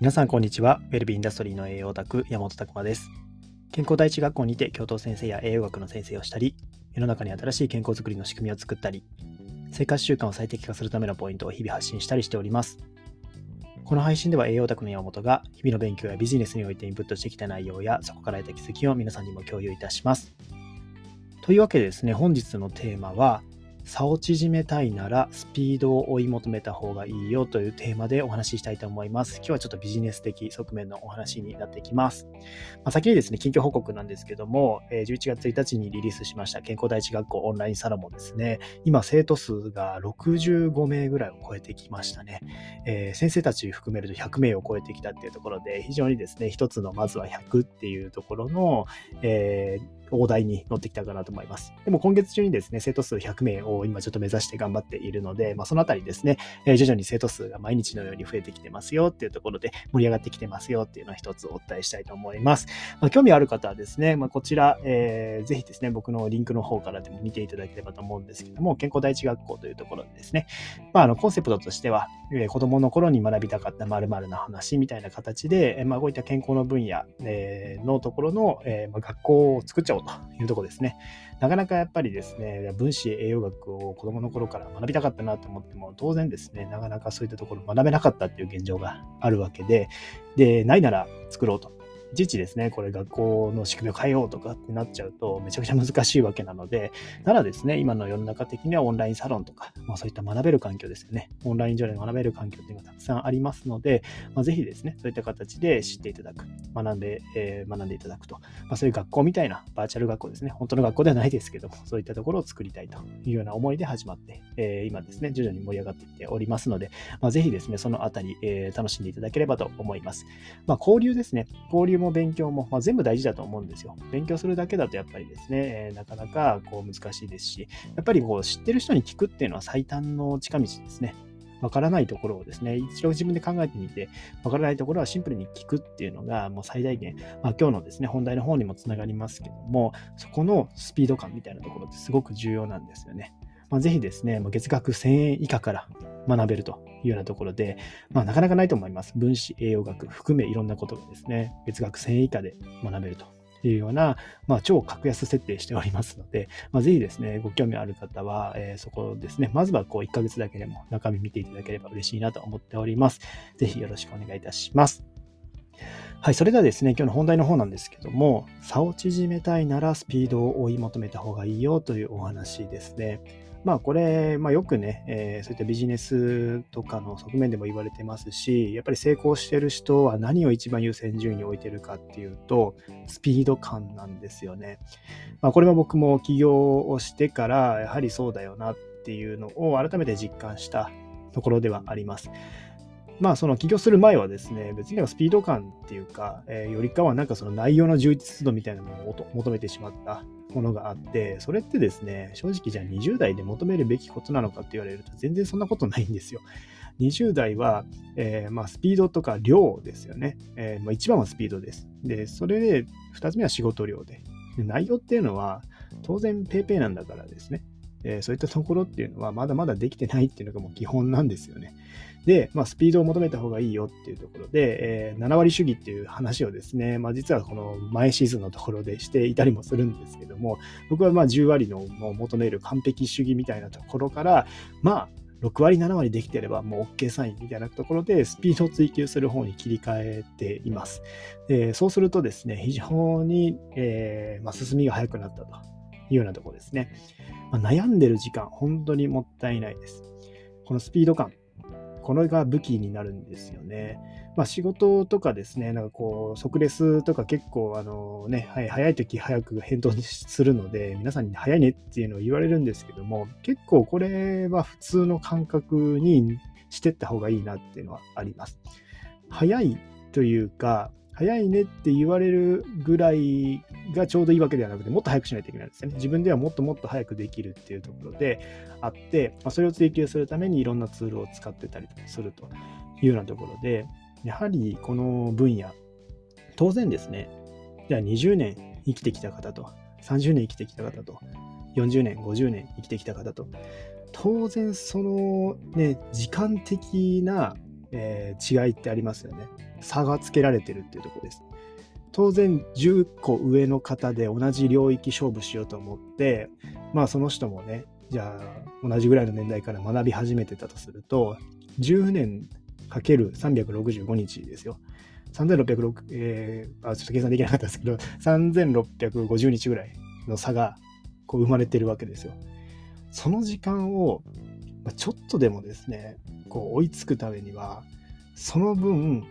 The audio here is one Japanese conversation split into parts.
皆さんこんにちは。ウェルビーインダストリーの栄養オタク、山本拓馬です。健康第一学校にて教頭先生や栄養学の先生をしたり、世の中に新しい健康づくりの仕組みを作ったり、生活習慣を最適化するためのポイントを日々発信したりしております。この配信では栄養オタクの山本が日々の勉強やビジネスにおいてインプットしてきた内容やそこから得た気づきを皆さんにも共有いたします。というわけでですね、本日のテーマは、差を縮めたいならスピードを追い求めた方がいいよというテーマでお話ししたいと思います。今日はちょっとビジネス的側面のお話になっていきます。まあ、先にですね、近況報告なんですけども、11月1日にリリースしました健康第一学校オンラインサロンもですね、今生徒数が65名ぐらいを超えてきましたね。えー、先生たち含めると100名を超えてきたっていうところで、非常にですね、一つのまずは100っていうところの、えー大台に乗ってきたかなと思います。でも今月中にですね、生徒数100名を今ちょっと目指して頑張っているので、まあ、そのあたりですね、えー、徐々に生徒数が毎日のように増えてきてますよっていうところで盛り上がってきてますよっていうのを一つお伝えしたいと思います。まあ、興味ある方はですね、まあ、こちら、えー、ぜひですね、僕のリンクの方からでも見ていただければと思うんですけども、健康第一学校というところでですね、まあ、あのコンセプトとしては、えー、子供の頃に学びたかった〇〇な話みたいな形で、えー、まあ、こういった健康の分野、えー、のところの、えーまあ、学校を作っちゃおうというとこですね。なかなかやっぱりですね、分子栄養学を子供の頃から学びたかったなと思っても、当然ですね、なかなかそういったところ学べなかったっていう現状があるわけで、で、ないなら作ろうと。いちいちですね、これ学校の仕組みを変えようとかってなっちゃうとめちゃくちゃ難しいわけなので、ならですね、今の世の中的にはオンラインサロンとか、まあ、そういった学べる環境ですよね。オンライン上で学べる環境っていうのがたくさんありますので、まあ、ぜひですね、そういった形で知っていただく、学んで、えー、学んでいただくと、まあ、そういう学校みたいなバーチャル学校ですね、本当の学校ではないですけども、そういったところを作りたいというような思いで始まって、えー、今ですね、徐々に盛り上がっていっておりますので、まあ、ぜひですね、そのあたり、えー、楽しんでいただければと思います。まあ、交流ですね、交流も勉強も、まあ、全部大事だと思うんですよ。勉強するだけだとやっぱりですね、え、なかなかこう難しいですし、やっぱりこう知ってる人に聞くっていうのは最短の近道ですね。わからないところをですね、一度自分で考えてみて、わからないところはシンプルに聞くっていうのがもう最大限、まあ、今日のですね、本題の方にもつながりますけども、そこのスピード感みたいなところってすごく重要なんですよね。まあ、ぜひですね、月額1000円以下から学べるというようなところで、まあ、なかなかないと思います。分子栄養学含めいろんなことがですね、月額1000円以下で学べるというような、まあ、超格安設定しておりますので、まあ、ぜひですね、ご興味ある方は、えー、そこですね、まずはこう1ヶ月だけでも中身見ていただければ嬉しいなと思っております。ぜひよろしくお願いいたします。はい、それではですね、今日の本題の方なんですけども、差を縮めたいならスピードを追い求めた方がいいよというお話ですね。まあこれ、まあ、よくね、えー、そういったビジネスとかの側面でも言われてますし、やっぱり成功してる人は何を一番優先順位に置いてるかっていうと、スピード感なんですよね。まあ、これは僕も起業をしてから、やはりそうだよなっていうのを改めて実感したところではあります。まあその起業する前はですね、別にスピード感っていうか、えー、よりかはなんかその内容の充実度みたいなものを求めてしまったものがあって、それってですね、正直じゃあ20代で求めるべきことなのかって言われると全然そんなことないんですよ。20代は、えー、まあ、スピードとか量ですよね。えー、まあ、一番はスピードです。で、それで2つ目は仕事量で。で内容っていうのは当然 PayPay なんだからですね。えー、そういったところっていうのはまだまだできてないっていうのがもう基本なんですよね。で、まあ、スピードを求めた方がいいよっていうところで、えー、7割主義っていう話をですね、まあ、実はこの前シーズンのところでしていたりもするんですけども、僕はまあ10割のもう求める完璧主義みたいなところから、まあ、6割、7割できてればもう OK サインみたいなところでスピードを追求する方に切り替えています。でそうするとですね、非常に、えーまあ、進みが速くなったというようなところですね。まあ、悩んでる時間、本当にもったいないです。このスピード感、これが武器になるんですよね。まあ、仕事とかですね、なんかこう、即レスとか結構、あのね、はい、早い時早く返答するので、皆さんに早いねっていうのを言われるんですけども、結構これは普通の感覚にしてった方がいいなっていうのはあります。早いというか、早いねって言われるぐらいがちょうどいいわけではなくて、もっと早くしないといけないんですよね。自分ではもっともっと早くできるっていうところであって、まあ、それを追求するためにいろんなツールを使ってたりするというようなところで、やはりこの分野、当然ですね、じゃあ20年生きてきた方と、30年生きてきた方と、40年、50年生きてきた方と、当然そのね、時間的なえー、違いってありますよね。差がつけられてるっていうところです。当然10個上の方で同じ領域勝負しようと思って、まあその人もね、じゃあ同じぐらいの年代から学び始めてたとすると、10年かける365日ですよ。3606、えー、あ、ちょっと計算できなかったですけど、3650日ぐらいの差がこう生まれてるわけですよ。その時間を、ちょっとでもですね、こう追いつくためには、その分、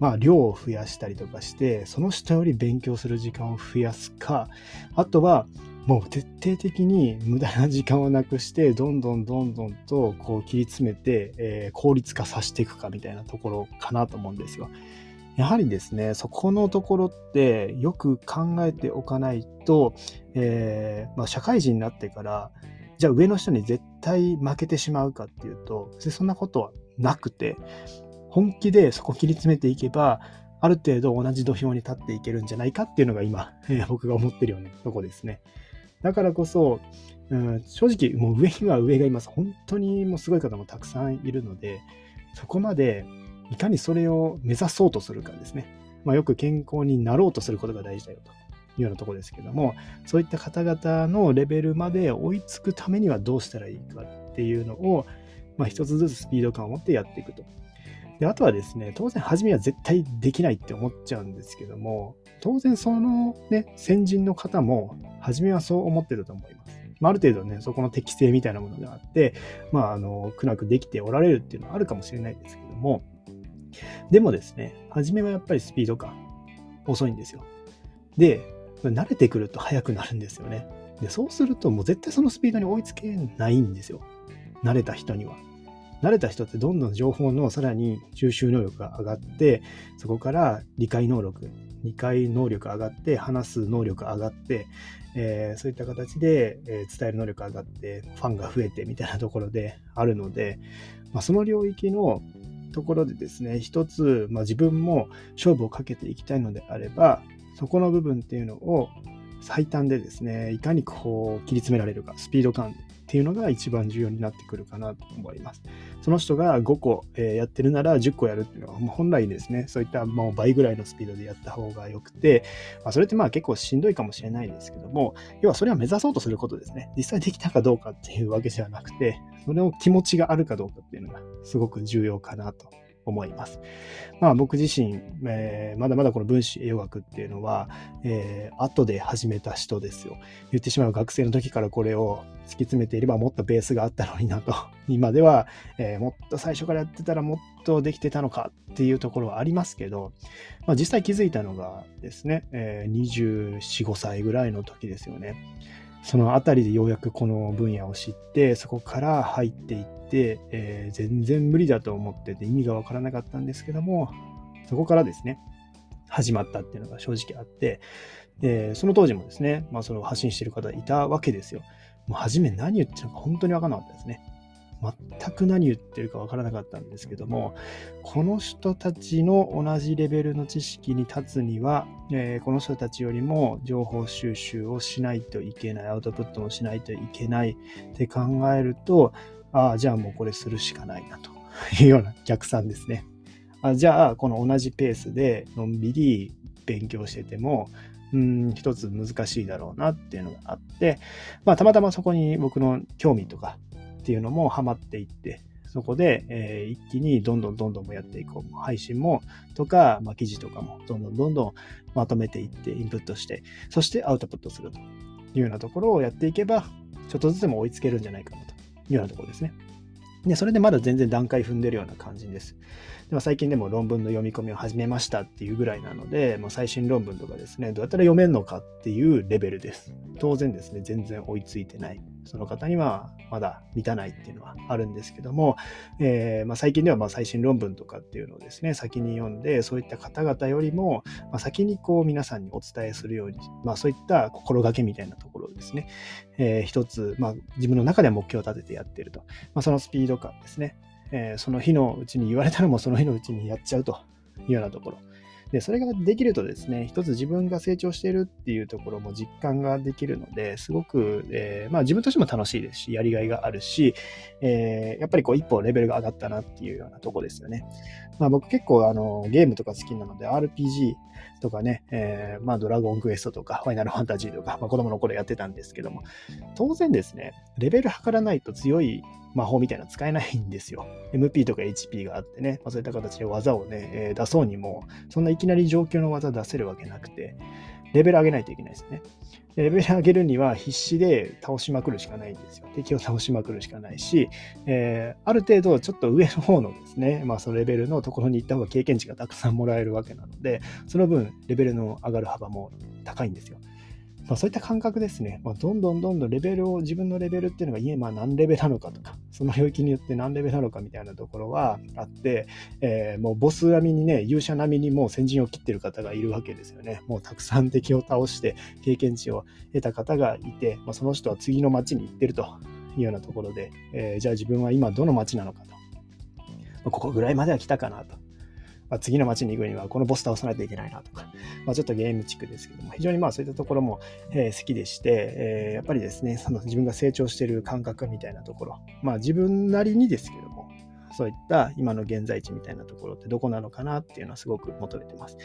まあ、量を増やしたりとかして、その人より勉強する時間を増やすか、あとは、もう徹底的に無駄な時間をなくして、どんどんどんどんとこう切り詰めて、えー、効率化させていくかみたいなところかなと思うんですよ。やはりですね、そこのところってよく考えておかないと、えー、まあ、社会人になってから、じゃあ上の人に絶対負けてしまうかっていうと、そんなことはなくて、本気でそこ切り詰めていけば、ある程度同じ土俵に立っていけるんじゃないかっていうのが今、え僕が思ってるようなとこですね。だからこそ、うん、正直もう上には上がいます。本当にもうすごい方もたくさんいるので、そこまでいかにそれを目指そうとするかですね。まあ、よく健康になろうとすることが大事だよというようなとこですけども、そういった方々のレベルまで追いつくためにはどうしたらいいかっていうのを、まあ、一つずつスピード感を持ってやっていくと。で、あとはですね、当然初めは絶対できないって思っちゃうんですけども、当然そのね、先人の方も初めはそう思ってたと思います。まあ、ある程度ね、そこの適性みたいなものがあって、まあ、あの、苦なくできておられるっていうのはあるかもしれないですけども、でもですね、初めはやっぱりスピード感遅いんですよ。で、慣れてくると速くなるんですよね。で、そうするともう絶対そのスピードに追いつけないんですよ。慣れた人には。慣れた人ってどんどん情報のさらに収集能力が上がって、そこから理解能力、理解能力上がって、話す能力上がって、えー、そういった形で、えー、伝える能力上がって、ファンが増えてみたいなところであるので、まあ、その領域のところでですね、一つ、まあ、自分も勝負をかけていきたいのであれば、そこの部分っていうのを最短でですね、いかにこう切り詰められるか、スピード感っていうのが一番重要になってくるかなと思います。その人が5個、えやってるなら10個やるっていうのは、本来ですね、そういったもう倍ぐらいのスピードでやった方が良くて、まあ、それってまあ結構しんどいかもしれないんですけども、要はそれは目指そうとすることですね。実際できたかどうかっていうわけじゃなくて、それを気持ちがあるかどうかっていうのがすごく重要かなと思います。まあ僕自身、えー、まだまだこの分子栄養学っていうのは、えー、後で始めた人ですよ。言ってしまう学生の時からこれを突き詰めていればもっとベースがあったのになと。今では、えー、もっと最初からやってたらもっとできてたのかっていうところはありますけど、まあ、実際気づいたのがですね、えー、24、5歳ぐらいの時ですよね。そのあたりでようやくこの分野を知って、そこから入っていって、えー、全然無理だと思ってて意味がわからなかったんですけども、そこからですね、始まったっていうのが正直あって、で、その当時もですね、まあその発信してる方いたわけですよ。もう初め何言ってるのか本当にわからなかったですね。全く何言ってるかわからなかったんですけども、この人たちの同じレベルの知識に立つには、えー、この人たちよりも情報収集をしないといけない、アウトプットもしないといけないって考えると、ああ、じゃあもうこれするしかないなというような逆算ですね。あじゃあ、この同じペースでのんびり勉強してても、うん、一つ難しいだろうなっていうのがあって、まあ、たまたまそこに僕の興味とかっていうのもハマっていって、そこで、えー、一気にどんどんどんどんやっていこう。配信も、とか、まあ、記事とかも、どんどんどんどんまとめていって、インプットして、そしてアウトプットするというようなところをやっていけば、ちょっとずつでも追いつけるんじゃないかなというようなところですね。で、それでまだ全然段階踏んでるような感じです。でも最近でも論文の読み込みを始めましたっていうぐらいなので、まあ、最新論文とかですね、どうやったら読めるのかっていうレベルです。当然ですね、全然追いついてない。その方にはまだ満たないっていうのはあるんですけども、えー、まあ、最近ではま最新論文とかっていうのをですね、先に読んで、そういった方々よりも、ま先にこう皆さんにお伝えするように、まあ、そういった心がけみたいなところをですね、えー、一つ、まあ、自分の中で目標を立ててやってると。まあ、そのスピード感ですね。えー、その日のうちに言われたらもその日のうちにやっちゃうというようなところ。で、それができるとですね、一つ自分が成長しているっていうところも実感ができるので、すごく、えー、まあ自分としても楽しいですし、やりがいがあるし、えー、やっぱりこう一歩レベルが上がったなっていうようなとこですよね。まあ僕結構あのゲームとか好きなので RPG とかね、えー、まあドラゴンクエストとかファイナルファンタジーとか、まあ子供の頃やってたんですけども、当然ですね、レベル測らないと強い魔法みたいなの使えないんですよ。MP とか HP があってね、まあ、そういった形で技をね、えー、出そうにも、そんないきなり状況の技出せるわけなくて、レベル上げないといけないですね。レベル上げるには必死で倒しまくるしかないんですよ。敵を倒しまくるしかないし、えー、ある程度ちょっと上の方のですね、まあそのレベルのところに行った方が経験値がたくさんもらえるわけなので、その分レベルの上がる幅も高いんですよ。まあ、そういった感覚ですね、まあ、どんどんどんどんレベルを、自分のレベルっていうのが、今何レベルなのかとか、その領域によって何レベルなのかみたいなところはあって、えー、もうボス並みにね、勇者並みにもう先陣を切ってる方がいるわけですよね。もうたくさん敵を倒して経験値を得た方がいて、まあ、その人は次の町に行ってるというようなところで、えー、じゃあ自分は今どの町なのかと。まあ、ここぐらいまでは来たかなと。まあ、次の街に行くにはこのボス倒さないといけないなとか、まあ、ちょっとゲーム地区ですけども、非常にまあそういったところも、えー、好きでして、えー、やっぱりですね、その自分が成長している感覚みたいなところ、まあ自分なりにですけども、そういった今の現在地みたいなところってどこなのかなっていうのはすごく求めてます。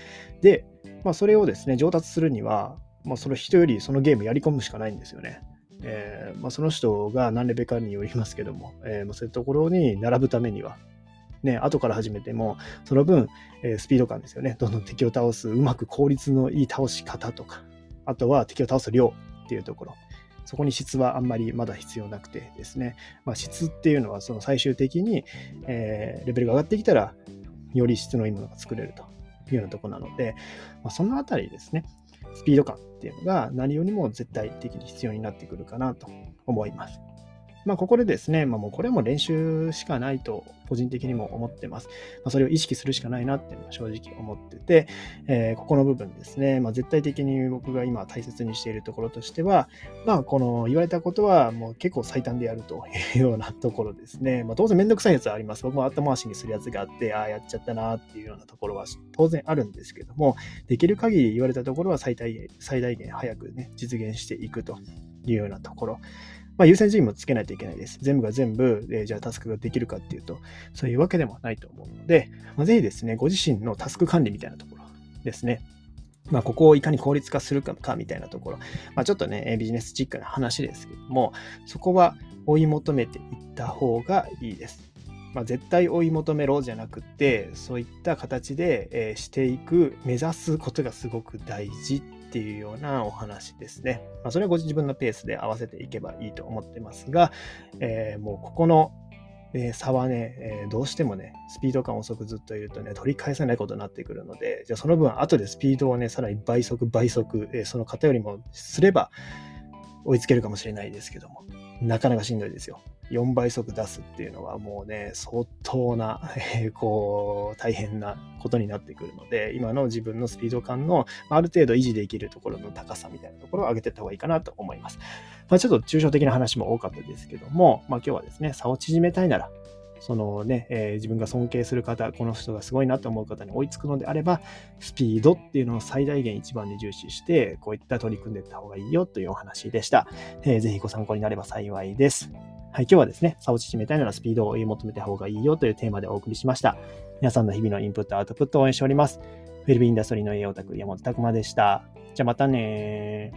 で、まあ、それをですね、上達するには、まあ、その人よりそのゲームやり込むしかないんですよね。えーまあ、その人が何レベルかによりますけども、えーまあ、そういうところに並ぶためには、ね、後から始めても、その分、えー、スピード感ですよね。どんどん敵を倒す、うまく効率のいい倒し方とか、あとは敵を倒す量っていうところ。そこに質はあんまりまだ必要なくてですね。まあ、質っていうのはその最終的に、えー、レベルが上がってきたら、より質のいいものが作れるというようなとこなので、まあ、そのあたりですね、スピード感っていうのが何よりも絶対的に必要になってくるかなと思います。まあ、ここでですね、まあ、もうこれも練習しかないと個人的にも思ってます。まあ、それを意識するしかないなっていうのは正直思ってて、えー、ここの部分ですね、まあ、絶対的に僕が今大切にしているところとしては、まあ、この言われたことはもう結構最短でやるというようなところですね。まあ、当然めんどくさいやつはあります。僕も後回しにするやつがあって、ああ、やっちゃったなっていうようなところは当然あるんですけども、できる限り言われたところは最大限最大限早くね、実現していくというようなところ。まあ、優先順位もつけないといけないです。全部が全部、えー、じゃあタスクができるかっていうと、そういうわけでもないと思うので、まあ、ぜひですね、ご自身のタスク管理みたいなところですね。まあ、ここをいかに効率化するかかみたいなところ、まあ、ちょっとね、ビジネスチックな話ですけども、そこは追い求めていった方がいいです。まあ、絶対追い求めろじゃなくて、そういった形で、えー、していく、目指すことがすごく大事っていうようなお話ですね。まあ、それはご自分のペースで合わせていけばいいと思ってますが、えー、もうここのえ差はね、え、どうしてもね、スピード感遅くずっといるとね、取り返せないことになってくるので、じゃあその分、後でスピードをね、さらに倍速、倍速、え、その方よりもすれば追いつけるかもしれないですけども、なかなかしんどいですよ。4倍速出すっていうのはもうね、相当な、えー、こう、大変なことになってくるので、今の自分のスピード感のある程度維持できるところの高さみたいなところを上げていった方がいいかなと思います。まあ、ちょっと抽象的な話も多かったですけども、まあ、今日はですね、差を縮めたいなら、そのね、えー、自分が尊敬する方、この人がすごいなと思う方に追いつくのであれば、スピードっていうのを最大限一番に重視して、こういった取り組んでいった方がいいよというお話でした。えー、ぜひご参考になれば幸いです。はい、今日はですね、差を縮めたいならスピードを追い求めた方がいいよというテーマでお送りしました。皆さんの日々のインプット、アウトプットを応援しております。ウェルビンダストリーの栄養卓、山本拓馬でした。じゃあまたね